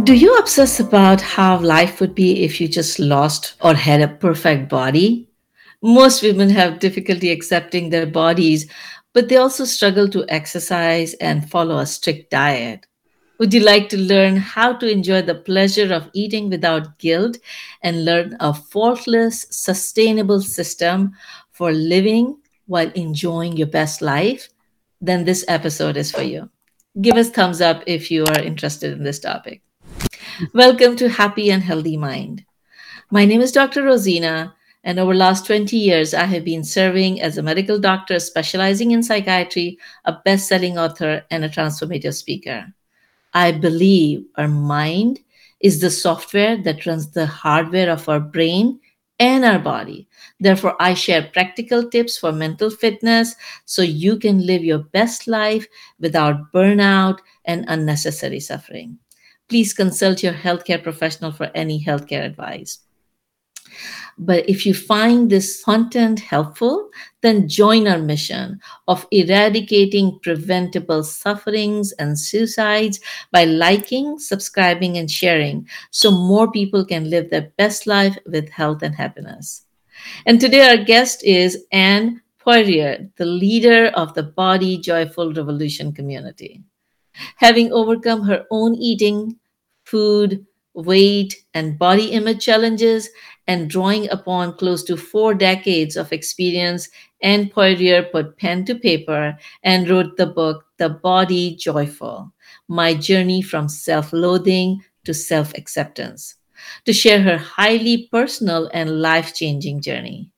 Do you obsess about how life would be if you just lost or had a perfect body? Most women have difficulty accepting their bodies, but they also struggle to exercise and follow a strict diet. Would you like to learn how to enjoy the pleasure of eating without guilt and learn a faultless, sustainable system for living while enjoying your best life? Then this episode is for you. Give us thumbs up if you are interested in this topic. Welcome to Happy and Healthy Mind. My name is Dr. Rosina, and over the last 20 years, I have been serving as a medical doctor specializing in psychiatry, a best selling author, and a transformative speaker. I believe our mind is the software that runs the hardware of our brain and our body. Therefore, I share practical tips for mental fitness so you can live your best life without burnout and unnecessary suffering please consult your healthcare professional for any healthcare advice. But if you find this content helpful, then join our mission of eradicating preventable sufferings and suicides by liking, subscribing, and sharing so more people can live their best life with health and happiness. And today, our guest is Anne Poirier, the leader of the Body Joyful Revolution community. Having overcome her own eating food, weight, and body image challenges, and drawing upon close to four decades of experience, Anne Poirier put pen to paper and wrote the book, The Body Joyful My Journey from Self Loathing to Self Acceptance, to share her highly personal and life changing journey.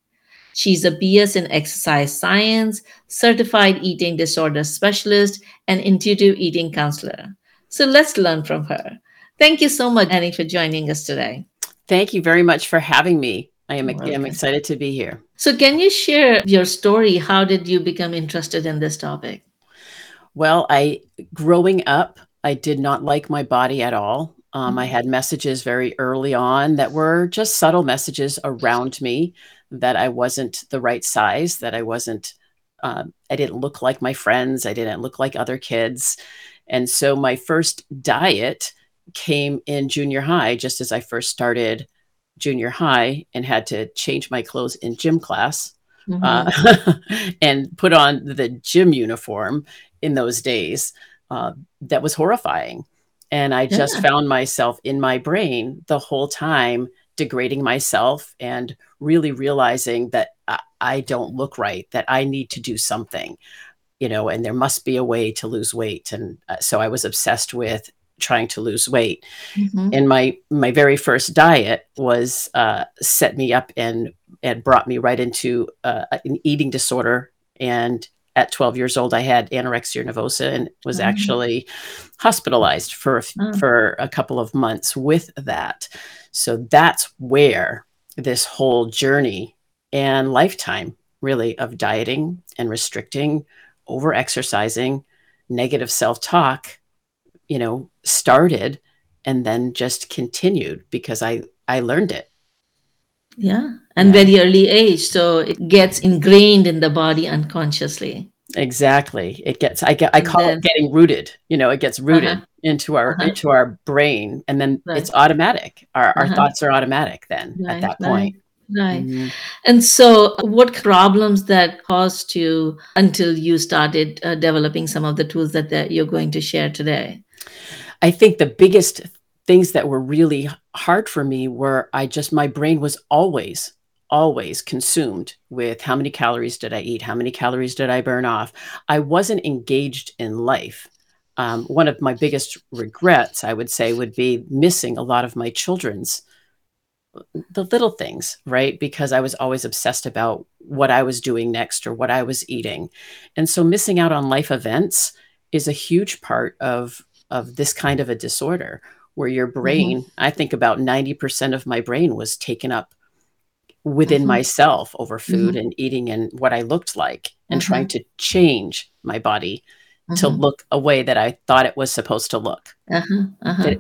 She's a BS in exercise science, certified eating disorder specialist, and intuitive eating counselor. So let's learn from her. Thank you so much, Annie, for joining us today. Thank you very much for having me. I am I'm excited to be here. So, can you share your story? How did you become interested in this topic? Well, I growing up, I did not like my body at all. Um, mm-hmm. I had messages very early on that were just subtle messages around me that I wasn't the right size, that I wasn't, um, I didn't look like my friends, I didn't look like other kids. And so my first diet came in junior high, just as I first started junior high and had to change my clothes in gym class mm-hmm. uh, and put on the gym uniform in those days. Uh, that was horrifying. And I just yeah. found myself in my brain the whole time degrading myself and really realizing that I, I don't look right, that I need to do something you know, and there must be a way to lose weight. And uh, so I was obsessed with trying to lose weight. Mm-hmm. And my my very first diet was uh, set me up and and brought me right into uh, an eating disorder. And at 12 years old, I had anorexia nervosa and was mm-hmm. actually hospitalized for oh. for a couple of months with that. So that's where this whole journey and lifetime really of dieting and restricting, over exercising, negative self talk you know, started and then just continued because I I learned it. Yeah, and yeah. very early age, so it gets ingrained in the body unconsciously. Exactly, it gets. I get. I call then, it getting rooted. You know, it gets rooted uh-huh. into our uh-huh. into our brain, and then right. it's automatic. Our uh-huh. our thoughts are automatic then right, at that right. point. Right. Mm-hmm. And so, what problems that caused you until you started uh, developing some of the tools that, that you're going to share today? I think the biggest things that were really hard for me were I just, my brain was always, always consumed with how many calories did I eat? How many calories did I burn off? I wasn't engaged in life. Um, one of my biggest regrets, I would say, would be missing a lot of my children's the little things, right? Because I was always obsessed about what I was doing next or what I was eating. And so missing out on life events is a huge part of of this kind of a disorder where your mm-hmm. brain mm-hmm. i think about 90% of my brain was taken up within mm-hmm. myself over food mm-hmm. and eating and what i looked like and trying mm-hmm. to change my body to mm-hmm. look a way that i thought it was supposed to look uh-huh, uh-huh.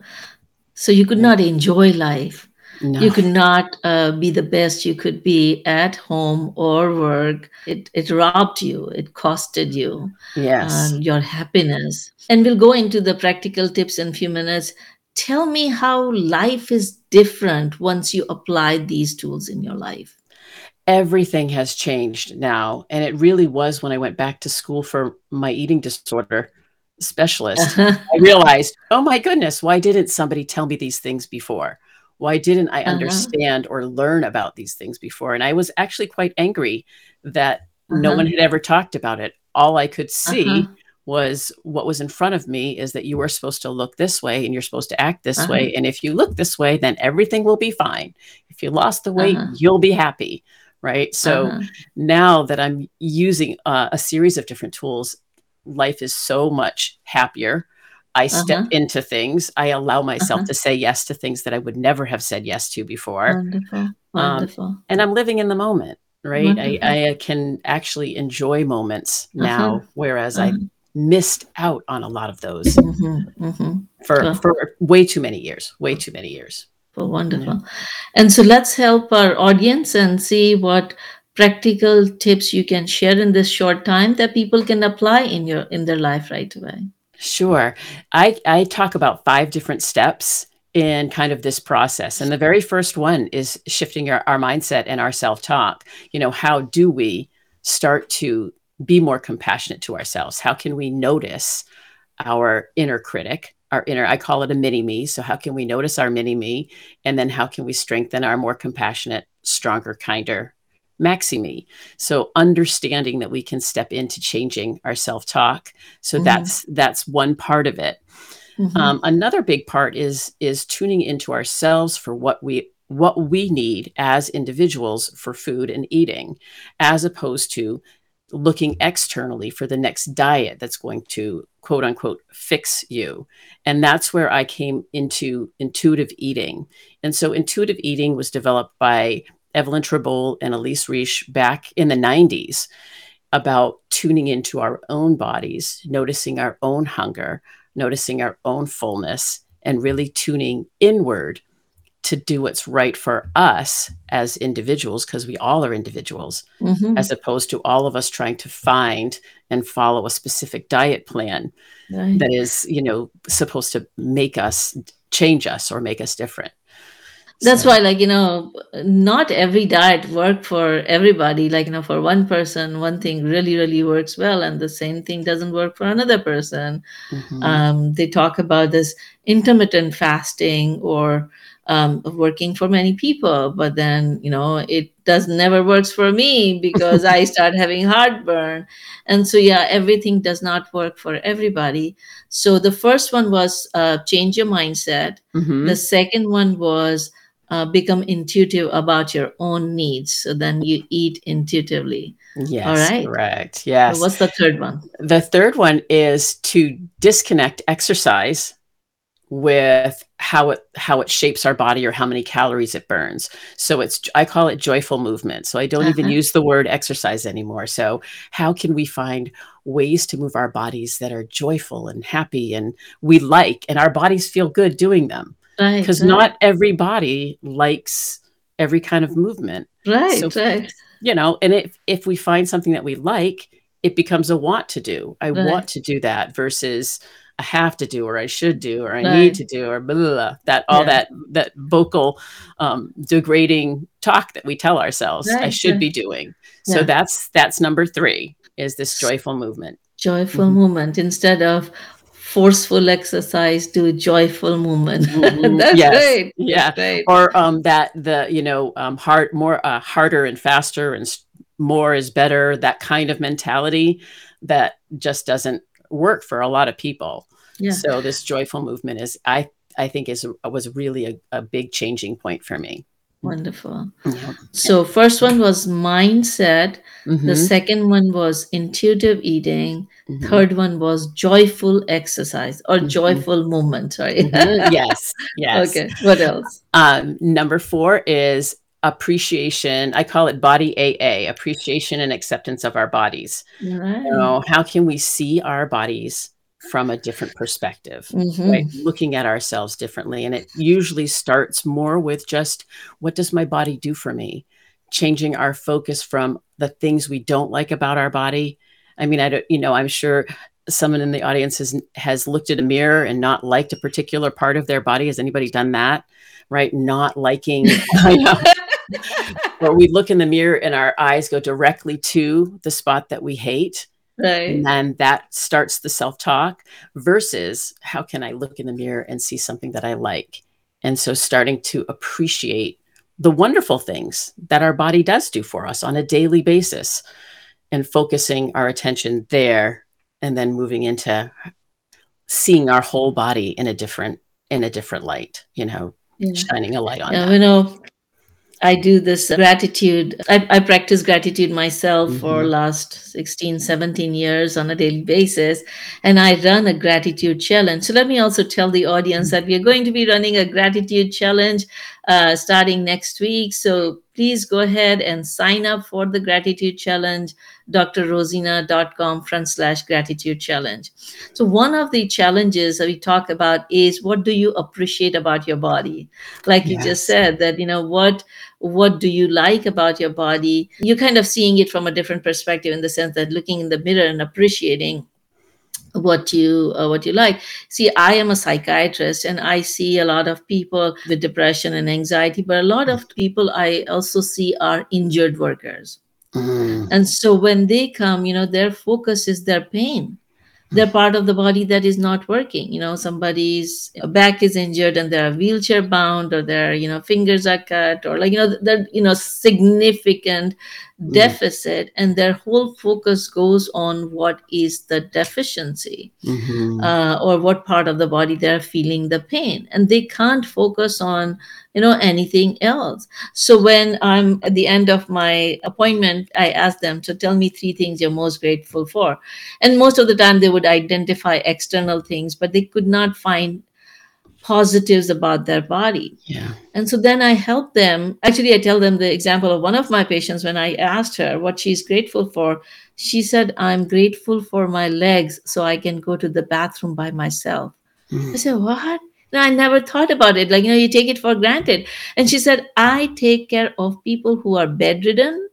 so you could not enjoy life no. You could not uh, be the best you could be at home or work. It, it robbed you, it costed you yes. Um, your happiness. And we'll go into the practical tips in a few minutes. tell me how life is different once you apply these tools in your life everything has changed now and it really was when i went back to school for my eating disorder specialist i realized oh my goodness why didn't somebody tell me these things before why didn't i uh-huh. understand or learn about these things before and i was actually quite angry that uh-huh. no one had ever talked about it all i could see uh-huh. was what was in front of me is that you are supposed to look this way and you're supposed to act this way and if you look this way then everything will be fine if you lost the weight you'll be happy right? So uh-huh. now that I'm using uh, a series of different tools, life is so much happier. I uh-huh. step into things. I allow myself uh-huh. to say yes to things that I would never have said yes to before. Wonderful. Wonderful. Um, and I'm living in the moment, right? I, I, can actually enjoy moments now, uh-huh. whereas I uh-huh. missed out on a lot of those mm-hmm. Mm-hmm. for, for way too many years, way too many years. Oh, wonderful. Yeah. And so let's help our audience and see what practical tips you can share in this short time that people can apply in your in their life right away. Sure. I, I talk about five different steps in kind of this process. And the very first one is shifting our, our mindset and our self-talk. You know, how do we start to be more compassionate to ourselves? How can we notice our inner critic our inner i call it a mini me so how can we notice our mini me and then how can we strengthen our more compassionate stronger kinder maxi me so understanding that we can step into changing our self-talk so mm-hmm. that's that's one part of it mm-hmm. um, another big part is is tuning into ourselves for what we what we need as individuals for food and eating as opposed to looking externally for the next diet that's going to quote unquote fix you. And that's where I came into intuitive eating. And so intuitive eating was developed by Evelyn Tribole and Elise Resch back in the 90s about tuning into our own bodies, noticing our own hunger, noticing our own fullness, and really tuning inward to do what's right for us as individuals, because we all are individuals, mm-hmm. as opposed to all of us trying to find and follow a specific diet plan right. that is, you know, supposed to make us change us or make us different. That's so. why, like, you know, not every diet work for everybody. Like, you know, for one person, one thing really, really works well, and the same thing doesn't work for another person. Mm-hmm. Um, they talk about this intermittent fasting or um, working for many people but then you know it does never works for me because i start having heartburn and so yeah everything does not work for everybody so the first one was uh, change your mindset mm-hmm. the second one was uh, become intuitive about your own needs so then you eat intuitively Yes, All right. correct. Yes. So what's the third one? The third one is to disconnect exercise with how it how it shapes our body or how many calories it burns. So it's i call it joyful movement. So i don't uh-huh. even use the word exercise anymore. So how can we find ways to move our bodies that are joyful and happy and we like and our bodies feel good doing them? Because right, right. not everybody likes every kind of movement. Right so, right. you know and if if we find something that we like it becomes a want to do. I right. want to do that versus I have to do or I should do or I right. need to do or blah, blah, blah, that all yeah. that that vocal um, degrading talk that we tell ourselves right. I should be doing. Yeah. So that's that's number three is this joyful movement. Joyful mm-hmm. movement instead of forceful exercise do joyful movement. Mm-hmm. that's yes. great. Yeah. That's great. Or um, that the you know um, hard more uh, harder and faster and more is better. That kind of mentality that just doesn't work for a lot of people. Yeah. So this joyful movement is, I I think, is was really a, a big changing point for me. Wonderful. Yeah. So first one was mindset. Mm-hmm. The second one was intuitive eating. Mm-hmm. Third one was joyful exercise or mm-hmm. joyful movement. Sorry. Mm-hmm. yes. Yes. Okay. What else? Um, number four is appreciation. I call it body AA, appreciation and acceptance of our bodies. Right. You know, how can we see our bodies from a different perspective, mm-hmm. right? Looking at ourselves differently. And it usually starts more with just what does my body do for me? Changing our focus from the things we don't like about our body. I mean, I don't, you know, I'm sure someone in the audience has has looked at a mirror and not liked a particular part of their body has anybody done that right not liking or we look in the mirror and our eyes go directly to the spot that we hate right. and then that starts the self-talk versus how can i look in the mirror and see something that i like? And so starting to appreciate the wonderful things that our body does do for us on a daily basis and focusing our attention there and then moving into seeing our whole body in a different in a different light you know yeah. shining a light on yeah, you know I do this gratitude. I, I practice gratitude myself mm-hmm. for last 16, 17 years on a daily basis. And I run a gratitude challenge. So let me also tell the audience that we are going to be running a gratitude challenge uh, starting next week. So please go ahead and sign up for the gratitude challenge drrosina.com front slash gratitude challenge so one of the challenges that we talk about is what do you appreciate about your body like yes. you just said that you know what what do you like about your body? You're kind of seeing it from a different perspective in the sense that looking in the mirror and appreciating what you uh, what you like. See i am a psychiatrist and i see a lot of people with depression and anxiety but a lot of people i also see are injured workers. Mm. and so when they come you know their focus is their pain they're part of the body that is not working you know somebody's back is injured and they're wheelchair bound or their you know fingers are cut or like you know that you know significant. Deficit and their whole focus goes on what is the deficiency mm-hmm. uh, or what part of the body they're feeling the pain. And they can't focus on you know anything else. So when i'm at the end of my appointment i ask them to tell me three things you're most grateful for. And most of the time they would identify external things but they could not find positives about their body. Yeah. And so then I help them. Actually, I tell them the example of one of my patients when I asked her what she's grateful for. She said, I'm grateful for my legs so I can go to the bathroom by myself. Mm. I said, What? No, I never thought about it. Like, you know, you take it for granted. And she said, I take care of people who are bedridden.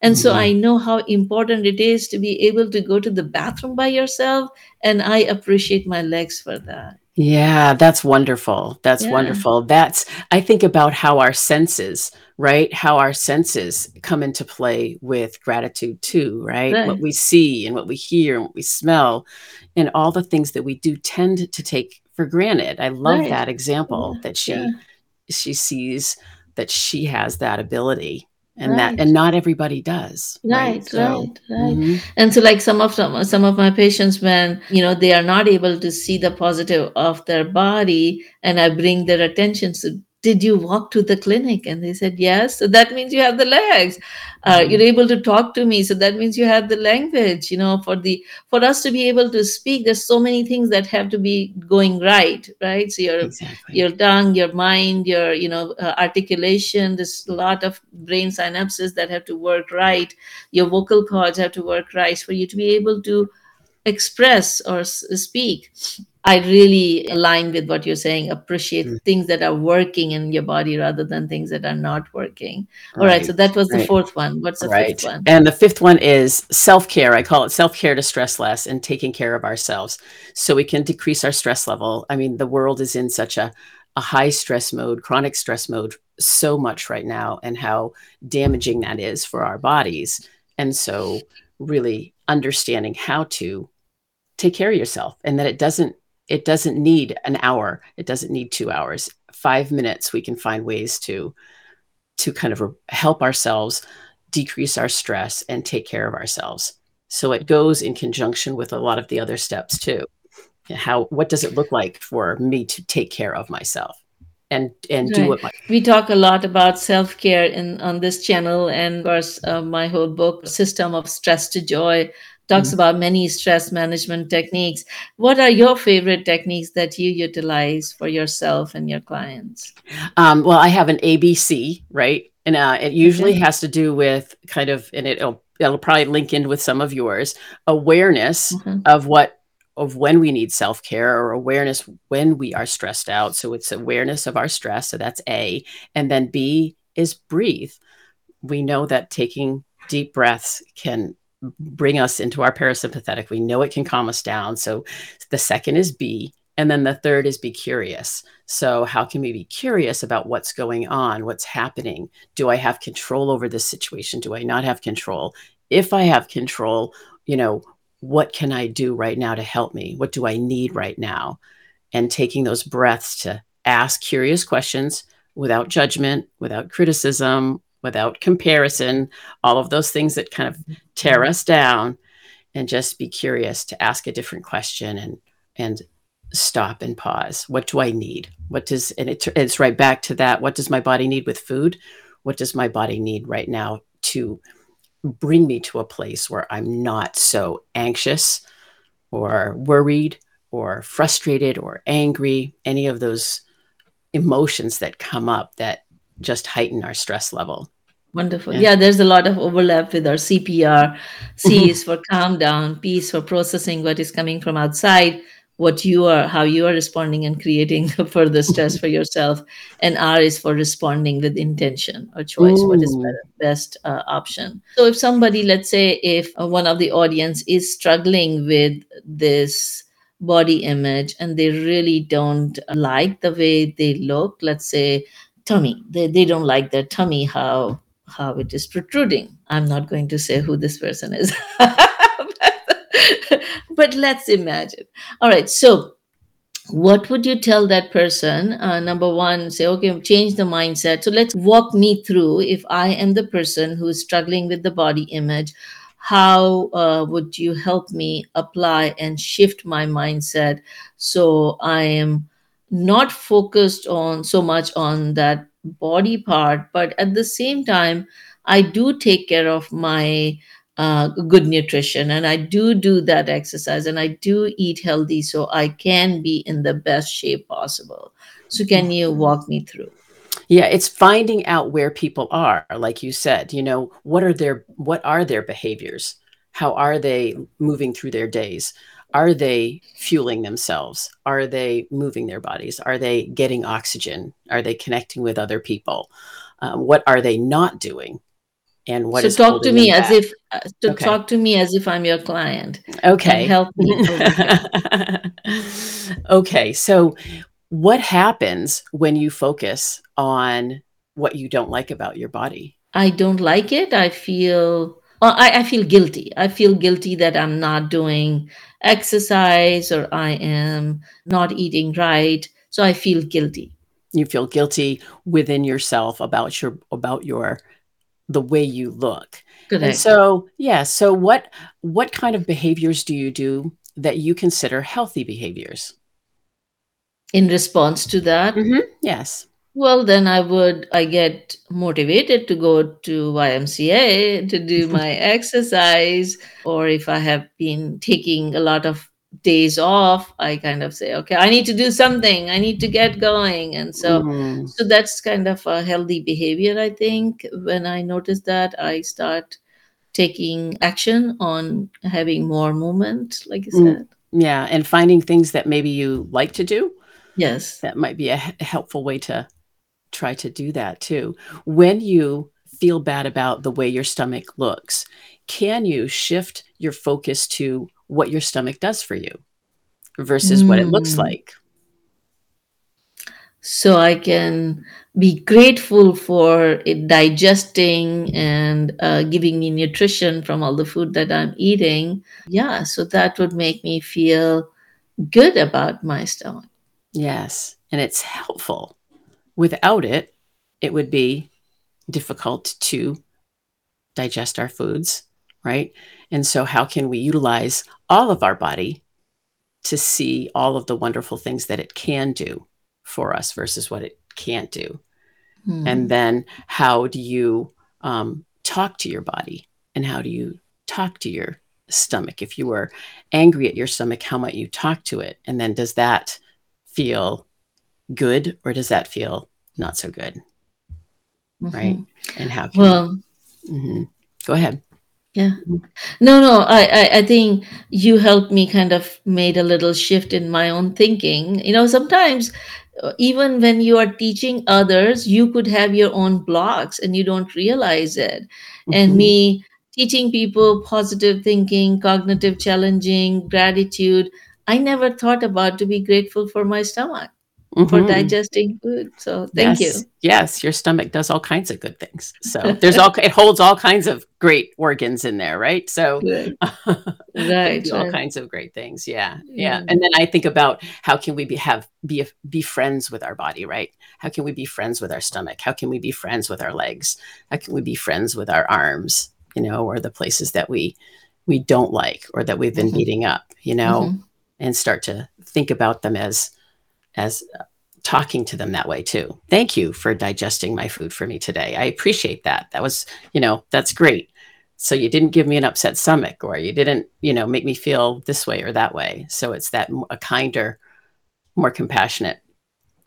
And mm-hmm. so I know how important it is to be able to go to the bathroom by yourself. And I appreciate my legs for that. Yeah, that's wonderful. That's yeah. wonderful. That's, I think about how our senses, right? How our senses come into play with gratitude too, right? right? What we see and what we hear and what we smell and all the things that we do tend to take for granted. I love right. that example yeah. that she yeah. she sees that she has that ability and right. that and not everybody does right right so, right, right. Mm-hmm. and so like some of some, some of my patients when you know they are not able to see the positive of their body and i bring their attention to did you walk to the clinic? And they said yes. So that means you have the legs. Uh, mm-hmm. you're able to talk to me. So that means you have the language you know for the for us to be able to speak there's so many things that have to be going right right? So your exactly. your tongue your mind your you know uh, articulation there's a lot of brain synapses that have to work right. Your vocal cords have to work right for you to be able to express or speak I really align with what you're saying. Appreciate mm. things that are working in your body rather than things that are not working. All right. right so that was the right. fourth one. What's the right. fifth one? And the fifth one is self care. I call it self care to stress less and taking care of ourselves so we can decrease our stress level. I mean, the world is in such a, a high stress mode, chronic stress mode, so much right now, and how damaging that is for our bodies. And so, really understanding how to take care of yourself and that it doesn't it doesn't need an hour. It doesn't need two hours. Five minutes we can find ways to to kind of help ourselves decrease our stress and take care of ourselves. So it goes in conjunction with a lot of the other steps too. How what does it look like for me to take care of myself and and right. do what my- we talk a lot about self-care in on this channel and of course uh, my whole book system of stress to joy talks mm-hmm. about many stress management techniques. What are your favorite techniques that you utilize for yourself and your clients? Um, well, I have an ABC, right? And uh, it usually okay. has to do with kind of, and it'll, it'll probably link in with some of yours awareness mm-hmm. of what of when we need self-care or awareness when we are stressed out so it's awareness of our stress so that's a and then b is breathe we know that taking deep breaths can bring us into our parasympathetic. We know it can calm us down. So the second is B. And then the third is be curious. So, how can we be curious about what's going on? What's happening? Do I have control over this situation? Do I not have control? If I have control, you know, what can I do right now to help me? What do I need right now? And taking those breaths to ask curious questions without judgment, without criticism, without comparison, all of those things that kind of tear us down, and just be curious to ask a different question and and stop and pause. What do I need? What does and it, it's right back to that. What does my body need with food? What does my body need right now to bring me to a place where I'm not so anxious or worried or frustrated or angry, any of those emotions that come up that just heighten our stress level. Wonderful. Yeah. yeah, there's a lot of overlap with our CPR. C mm-hmm. is for calm down, P is for processing what is coming from outside, what you are, how you are responding and creating further stress for yourself. And R is for responding with intention or choice, Ooh. what is better, best uh, option. So if somebody, let's say, if uh, one of the audience is struggling with this body image and they really don't like the way they look, let's say tummy, they, they don't like their tummy, how how it is protruding. I'm not going to say who this person is. but let's imagine. All right. So, what would you tell that person? Uh, number one, say, okay, change the mindset. So, let's walk me through if I am the person who is struggling with the body image. How uh, would you help me apply and shift my mindset so I am not focused on so much on that body part, but at the same time, I do take care of my uh, good nutrition and I do do that exercise and I do eat healthy so I can be in the best shape possible. So, can you walk me through? Yeah, it's finding out where people are, like you said. You know, what are their what are their behaviors? How are they moving through their days? are they fueling themselves? Are they moving their bodies? Are they getting oxygen? Are they connecting with other people? Um, what are they not doing? And what so talk to me as back? if uh, to okay. talk to me as if I'm your client. Okay, help me. okay, so what happens when you focus on what you don't like about your body? I don't like it. I feel I, I feel guilty. I feel guilty that I'm not doing exercise or I am not eating right. So I feel guilty. You feel guilty within yourself about your about your the way you look. And so, yeah, so what what kind of behaviors do you do that you consider healthy behaviors? In response to that? Mm-hmm. Yes. Well, then I would, I get motivated to go to YMCA to do my exercise. Or if I have been taking a lot of days off, I kind of say, okay, I need to do something. I need to get going. And so, mm-hmm. so that's kind of a healthy behavior, I think. When I notice that, I start taking action on having more movement, like you mm. said. Yeah. And finding things that maybe you like to do. Yes. That might be a helpful way to try to do that too. When you feel bad about the way your stomach looks, can you shift your focus to what your stomach does for you versus mm. what it looks mm. like? So I can be grateful for it digesting and uh, giving me nutrition from all the food that I'm eating. Yeah, so that would make me feel good about my stomach. Yes, and it's helpful Without it, it would be difficult to digest our foods, right? And so, how can we utilize all of our body to see all of the wonderful things that it can do for us versus what it can't do? Hmm. And then, how do you um, talk to your body and how do you talk to your stomach? If you were angry at your stomach, how might you talk to it? And then, does that feel good or does that feel not so good. Mm-hmm. Right. And how can well, mm-hmm. go ahead. Yeah. No, no, I, I, I think you helped me kind of made a little shift in my own thinking. You know, sometimes uh, even when you are teaching others, you could have your own blocks and you don't realize it. Mm-hmm. And me teaching people positive thinking, cognitive challenging, gratitude, I never thought about to be grateful for my stomach mm-hmm. for digesting food. So thank yes. you. Yes, your stomach does all kinds of good things. So there's all it holds all kinds of great organs in there, right? So right, all right. kinds of great things. Yeah, yeah, yeah. And then I think about how can we be have be be friends with our body, right? How can we be friends with our stomach? How can we be friends with our legs? How can we be friends with our arms? You know, or the places that we we don't like or that we've been mm-hmm. beating up. You know. Mm-hmm. And start to think about them as as talking to them that way too. Thank you for digesting my food for me today. I appreciate that. That was, you know, that's great. So you didn't give me an upset stomach or you didn't, you know, make me feel this way or that way. So it's that a kinder, more compassionate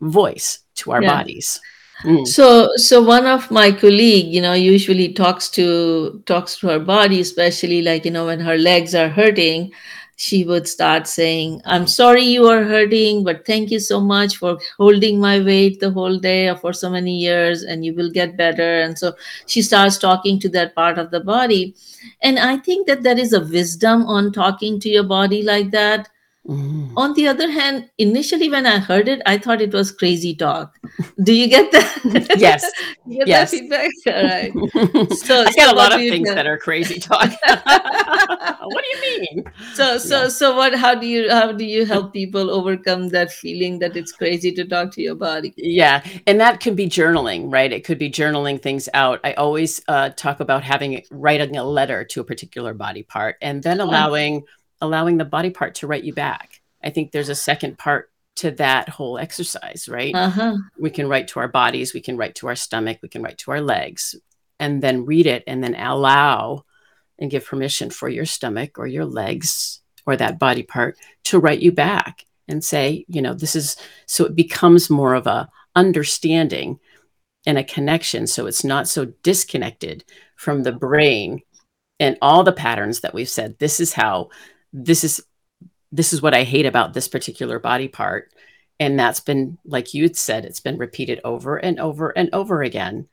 voice to our yeah. bodies. Mm. So, so one of my colleague, you know, usually talks to talks to her body, especially like you know when her legs are hurting, she would start saying, I'm sorry you are hurting, but thank you so much for holding my weight the whole day or for so many years, and you will get better. And so she starts talking to that part of the body. And I think that there is a wisdom on talking to your body like that Mm. On the other hand, initially when I heard it, I thought it was crazy talk. Do you get that? Yes. get yes. that feedback? All right. So I get so a lot of things that are crazy talk. what do you mean? So so yeah. so what how do you how do you help people overcome that feeling that it's crazy to talk to your body? Yeah. And that could be journaling, right? It could be journaling things out. I always uh, talk about having writing a letter to a particular body part and then allowing oh allowing the body part to write you back. I think there's a second part to that whole exercise, right? Uh-huh. We can write to our bodies, we can write to our stomach, we can write to our legs, and then read it and then allow and give permission for your stomach or your legs or that body part to write you back and say, you know, this is so it becomes more of a understanding and a connection. So it's not so disconnected from the brain and all the patterns that we've said. This is how this is this is what I hate about this particular body part. And that's been, like you'd said, it's been repeated over and over and over again.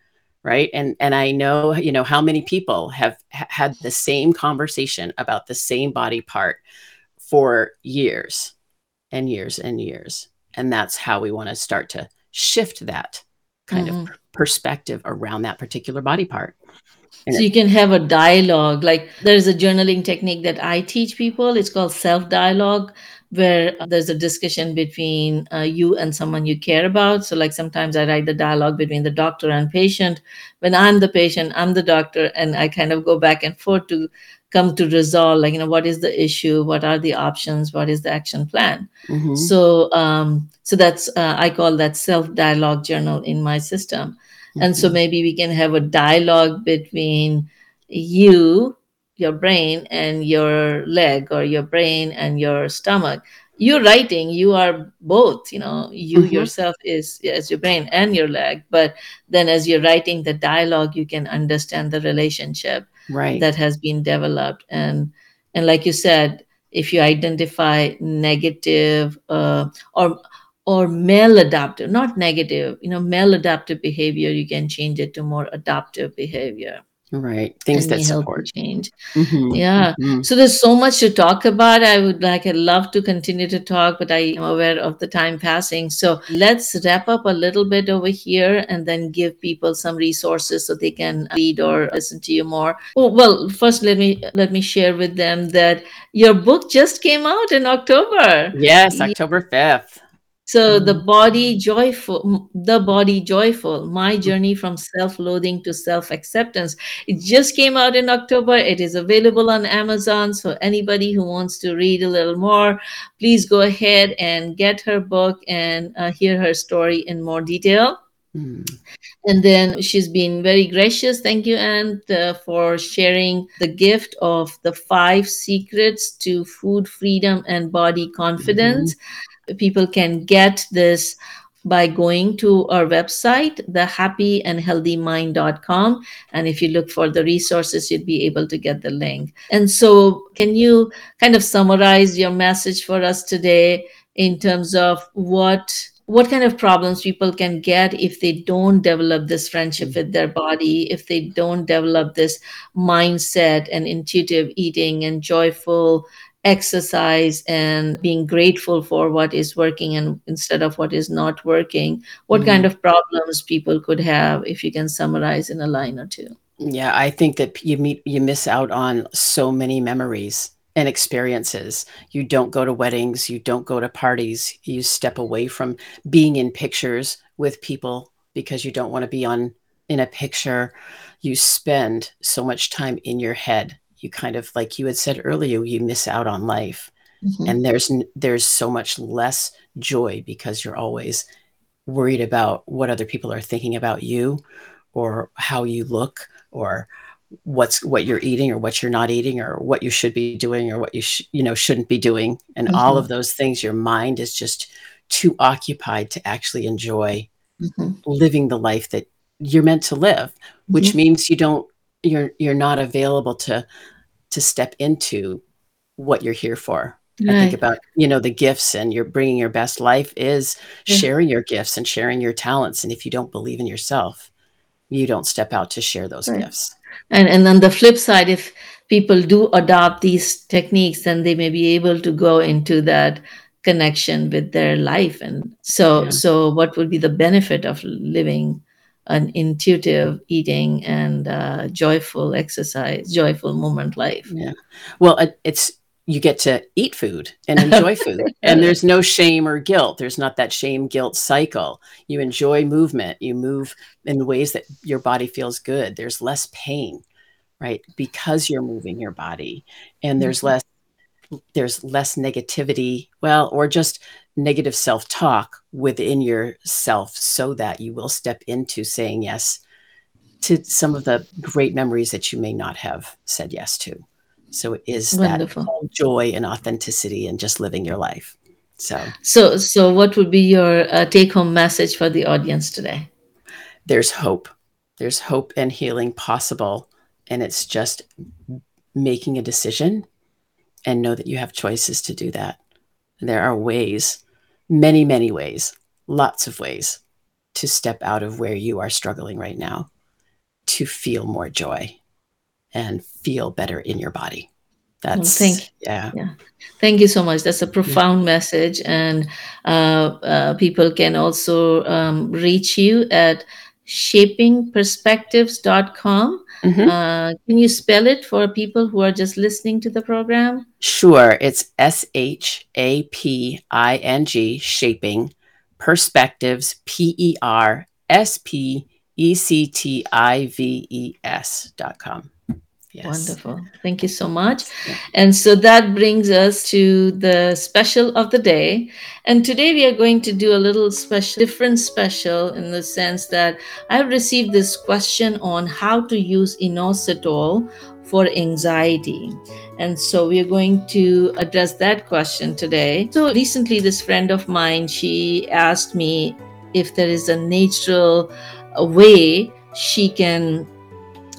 Right. And and I know, you know, how many people have ha- had the same conversation about the same body part for years and years and years. And that's how we want to start to shift that kind mm-hmm. of perspective around that particular body part so you can have a dialogue. Like there's a journaling technique that i teach people. It's called self dialogue where there's a discussion between uh, you and someone you care about. So like sometimes i write the dialogue between the doctor and patient. When i'm the patient i'm the doctor and i kind of go back and forth to come to resolve like you know what is the issue? What are the options? What is the action plan? Mm-hmm. so um so that's uh, i call that self dialogue journal in my system and so mm-hmm. maybe we can have a dialogue between you, your brain, and your leg, or your brain and your stomach. You're writing, you are both, you know, you mm-hmm. yourself is as your brain and your leg. But then as you're writing the dialogue, you can understand the relationship right. that has been developed. And and like you said, if you identify negative uh, or or maladaptive, not negative, you know, maladaptive behavior, you can change it to more adaptive behavior. Right. Things that support change. Mm-hmm. Yeah. Mm-hmm. So there's so much to talk about. I would like, I'd love to continue to talk, but I am aware of the time passing. So let's wrap up a little bit over here and then give people some resources so they can read or listen to you more. Oh, well, first let me let me share with them that your book just came out in October. Yes, October 5th. So the mm. body joyful, the body joyful, my mm. journey from self-loathing to self-acceptance. It just came out in October. It is available on Amazon. So anybody who wants to read a little more, please go ahead and get her book and uh, hear her story in more detail. Mm. And then she's been very gracious. Thank you, Anne, uh, for sharing the gift of the five secrets to food freedom and body confidence. Mm-hmm people can get this by going to our website, thehappyandhealthymind.com. And if you look for the resources, you'd be able to get the link. And so, can you kind of summarize your message for us today in terms of what what kind of problems people can get if they don't develop this friendship mm. with their body, if they don't develop this mindset and intuitive eating and joyful exercise and being grateful for what is working and instead of what is not working what mm-hmm. kind of problems people could have if you can summarize in a line or two yeah i think that you meet you miss out on so many memories and experiences. You don't go to weddings, you don't go to parties, you step away from being in pictures with people because you don't want to be on in a picture. You spend so much time in your head. You kind of like you had said earlier, you miss out on life. Mm-hmm. And there's there's so much less joy because you're always worried about what other people are thinking about you or how you look or what's what you're eating or what you're not eating or what you should be doing or what you sh- you know shouldn't be doing and mm-hmm. all of those things your mind is just too occupied to actually enjoy mm-hmm. living the life that you're meant to live which mm-hmm. means you don't you're you're not available to to step into what you're here for right. i think about you know the gifts and you're bringing your best life is yeah. sharing your gifts and sharing your talents and if you don't believe in yourself you don't step out to share those right. gifts and and on the flip side if people do adopt these techniques then they may be able to go into that connection with their life and so yeah. so what would be the benefit of living an intuitive eating and uh, joyful exercise joyful moment life. Yeah. Well it's you get to eat food and enjoy food. And there's no shame or guilt. There's not that shame guilt cycle. You enjoy movement. You move in the ways that your body feels good. There's less pain right because you're moving your body. And there's mm-hmm. less there's less negativity. Well or just negative self-talk within yourself so that you will step into saying yes to some of the great memories that you may not have said yes to so it is Wonderful. that joy and authenticity and just living your life. So, so, so what would be your uh, take-home message for the audience today? There's hope. There's hope and healing possible, and it's just making a decision and know that you have choices to do that. There are ways, many, many ways, lots of ways to step out of where you are struggling right now to feel more joy and feel better in your body. That's thank yeah. yeah. Thank you so much. That's a profound message, and uh, uh, people can also um, reach you at shapingperspectives.com. Mm-hmm. Uh, can you spell it for people who are just listening to the program? Sure. It's S H A P I N G, shaping perspectives, P E R S P E C T I V E S dot com. Yes. Wonderful. Thank you so much. Yeah. And so that brings us to the special of the day. And today we are going to do a little special, different special in the sense that I've received this question on how to use inositol for anxiety. And so we are going to address that question today. So recently, this friend of mine, she asked me if there is a natural way she can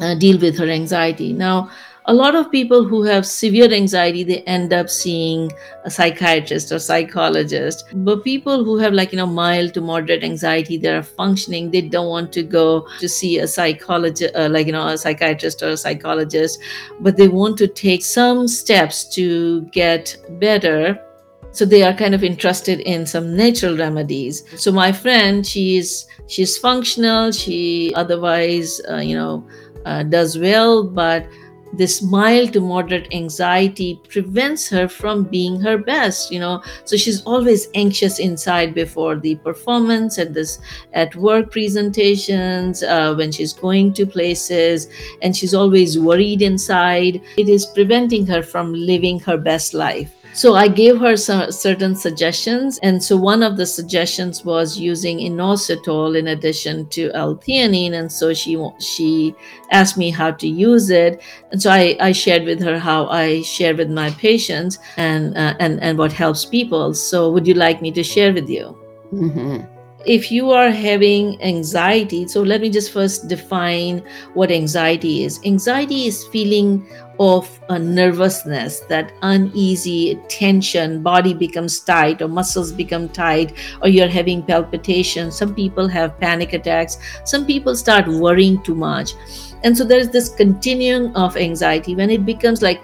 uh, deal with her anxiety. Now, a lot of people who have severe anxiety they end up seeing a psychiatrist or psychologist. But people who have like you know mild to moderate anxiety they are functioning they don't want to go to see a psychologist uh, like you know a psychiatrist or a psychologist but they want to take some steps to get better. So they are kind of interested in some natural remedies. So my friend she's she's functional. She otherwise uh, you know uh, does well, but this mild to moderate anxiety prevents her from being her best you know. So she's always anxious inside before the performance at this at work presentations uh, when she's going to places and she's always worried inside. It is preventing her from living her best life so I gave her some certain suggestions. And so one of the suggestions was using inositol in addition to L-theanine. And so she she asked me how to use it. And so I, I shared with her how I share with my patients and, uh, and, and what helps people. So would you like me to share with you? Mm-hmm if you are having anxiety, so let me just first define what anxiety is. Anxiety is feeling of a nervousness, that uneasy tension, body becomes tight or muscles become tight, or you're having palpitations. Some people have panic attacks. Some people start worrying too much. And so there's this continuum of anxiety. When it becomes like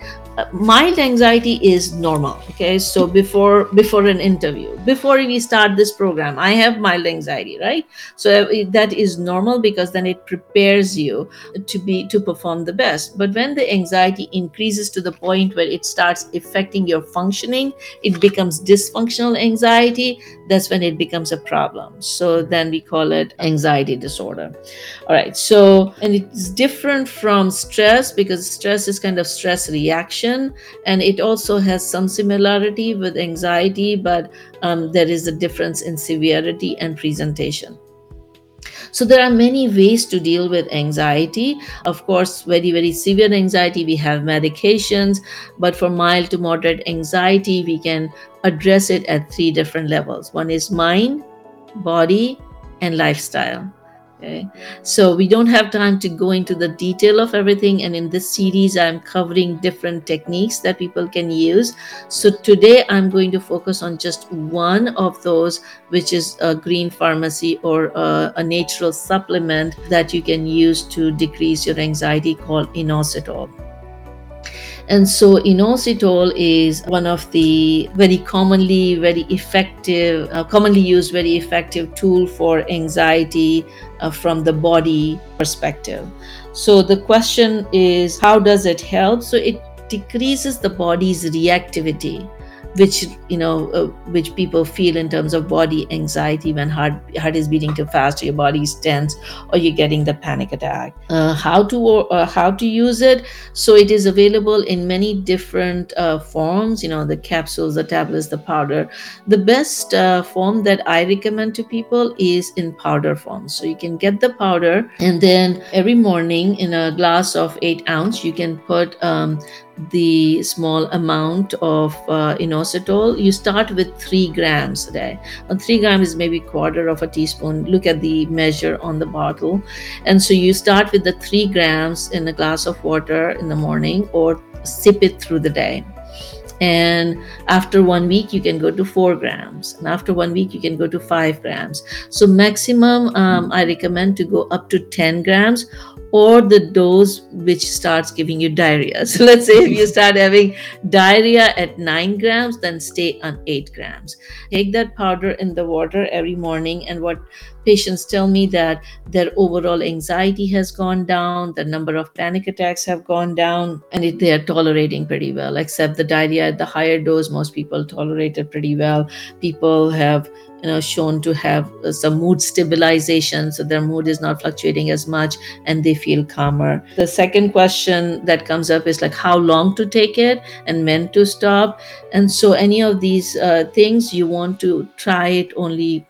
mild anxiety is normal okay? So before before an interview before we start this program i have mild anxiety right? So uh, that is normal because then it prepares you to be to perform the best. But when the anxiety increases to the point where it starts affecting your functioning it becomes dysfunctional anxiety that's when it becomes a problem. So then we call it anxiety disorder. All right so and it's different from stress because stress is kind of stress reaction and it also has some similarity with anxiety but um, there is a difference in severity and presentation so there are many ways to deal with anxiety. Of course very very severe anxiety we have medications but for mild to moderate anxiety we can address it at three different levels. One is mind body and lifestyle Okay. So we don't have time to go into the detail of everything. And in this series, I'm covering different techniques that people can use. So today I'm going to focus on just one of those, which is a green pharmacy or a, a natural supplement that you can use to decrease your anxiety called inositol. And so inositol is one of the very commonly, very effective, uh, commonly used, very effective tool for anxiety uh, from the body perspective. So the question is, how does it help? So it decreases the body's reactivity which you know uh, which people feel in terms of body anxiety when heart heart is beating too fast or your body is tense or you're getting the panic attack. Uh, how to uh, how to use it? So it is available in many different uh, forms you know the capsules the tablets the powder. The best uh, form that i recommend to people is in powder form. So you can get the powder and then every morning in a glass of 8 ounce you can put um, the small amount of uh, inositol you start with three grams a day and three grams is maybe quarter of a teaspoon. Look at the measure on the bottle. And so you start with the three grams in a glass of water in the morning or sip it through the day. And after one week you can go to four grams. And after one week you can go to five grams. So maximum um, i recommend to go up to 10 grams or the dose which starts giving you diarrhea. So let's say if you start having diarrhea at 9 grams, then stay on 8 grams. Take that powder in the water every morning. And what patients tell me that their overall anxiety has gone down, the number of panic attacks have gone down, and it, they are tolerating pretty well, except the diarrhea at the higher dose, most people tolerate it pretty well. People have you know shown to have uh, some mood stabilization so their mood is not fluctuating as much and they feel calmer. The second question that comes up is like how long to take it and when to stop? And so any of these uh, things you want to try it only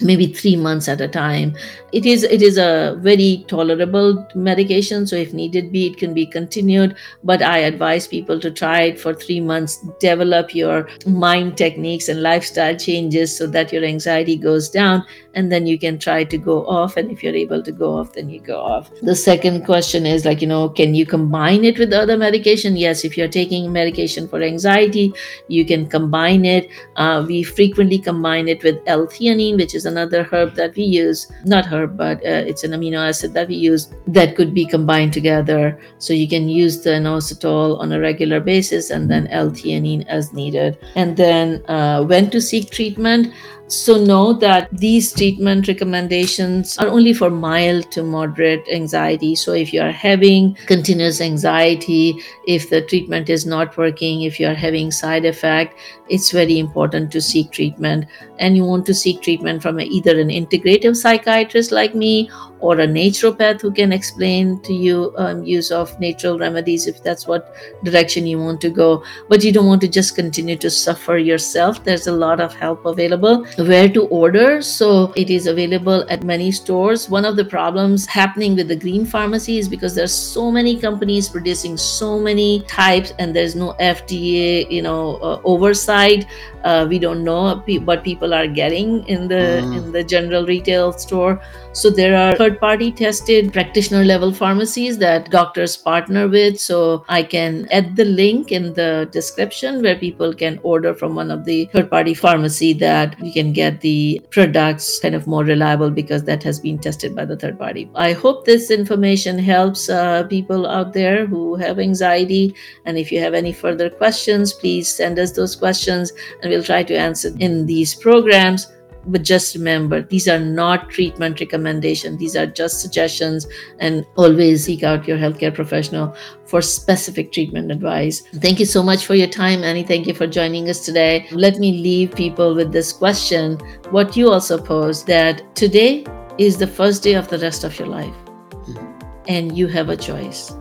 maybe three months at a time. It is it is a very tolerable medication so if needed be it can be continued but i advise people to try it for three months develop your mind techniques and lifestyle changes so that your anxiety goes down and then you can try to go off and if you're able to go off then you go off the second question is like you know can you combine it with other medication yes if you're taking medication for anxiety you can combine it uh, we frequently combine it with l-theanine which is another herb that we use not herb but uh, it's an amino acid that we use that could be combined together. So you can use the inositol on a regular basis and then L-theanine as needed. And then uh, when to seek treatment. So know that these treatment recommendations are only for mild to moderate anxiety. So if you are having continuous anxiety, if the treatment is not working, if you are having side effect, it's very important to seek treatment. And you want to seek treatment from either an integrative psychiatrist like me or a naturopath who can explain to you um, use of natural remedies if that's what direction you want to go but you don't want to just continue to suffer yourself there's a lot of help available where to order. So it is available at many stores. One of the problems happening with the green pharmacy is because there's so many companies producing so many types and there's no FDA, you know, uh, oversight. Uh, we don't know what people are getting in the mm. in the general retail store. So there are third party tested practitioner level pharmacies that doctors partner with. So I can add the link in the description where people can order from one of the third party pharmacy that you can get the products kind of more reliable because that has been tested by the third party. I hope this information helps uh, people out there who have anxiety. And if you have any further questions, please send us those questions and we'll try to answer in these programs but just remember these are not treatment recommendations these are just suggestions and always seek out your healthcare professional for specific treatment advice. Thank you so much for your time annie. Thank you for joining us today. Let me leave people with this question what you also posed that today is the first day of the rest of your life mm-hmm. and you have a choice.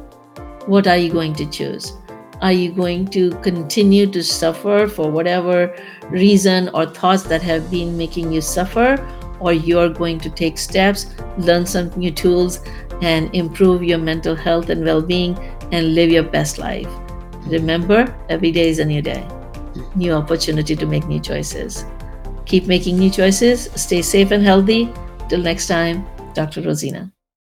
What are you going to choose are you going to continue to suffer for whatever reason or thoughts that have been making you suffer? Or you're going to take steps, learn some new tools, and improve your mental health and well being and live your best life? Remember, every day is a new day, new opportunity to make new choices. Keep making new choices, stay safe and healthy. Till next time, Dr. Rosina.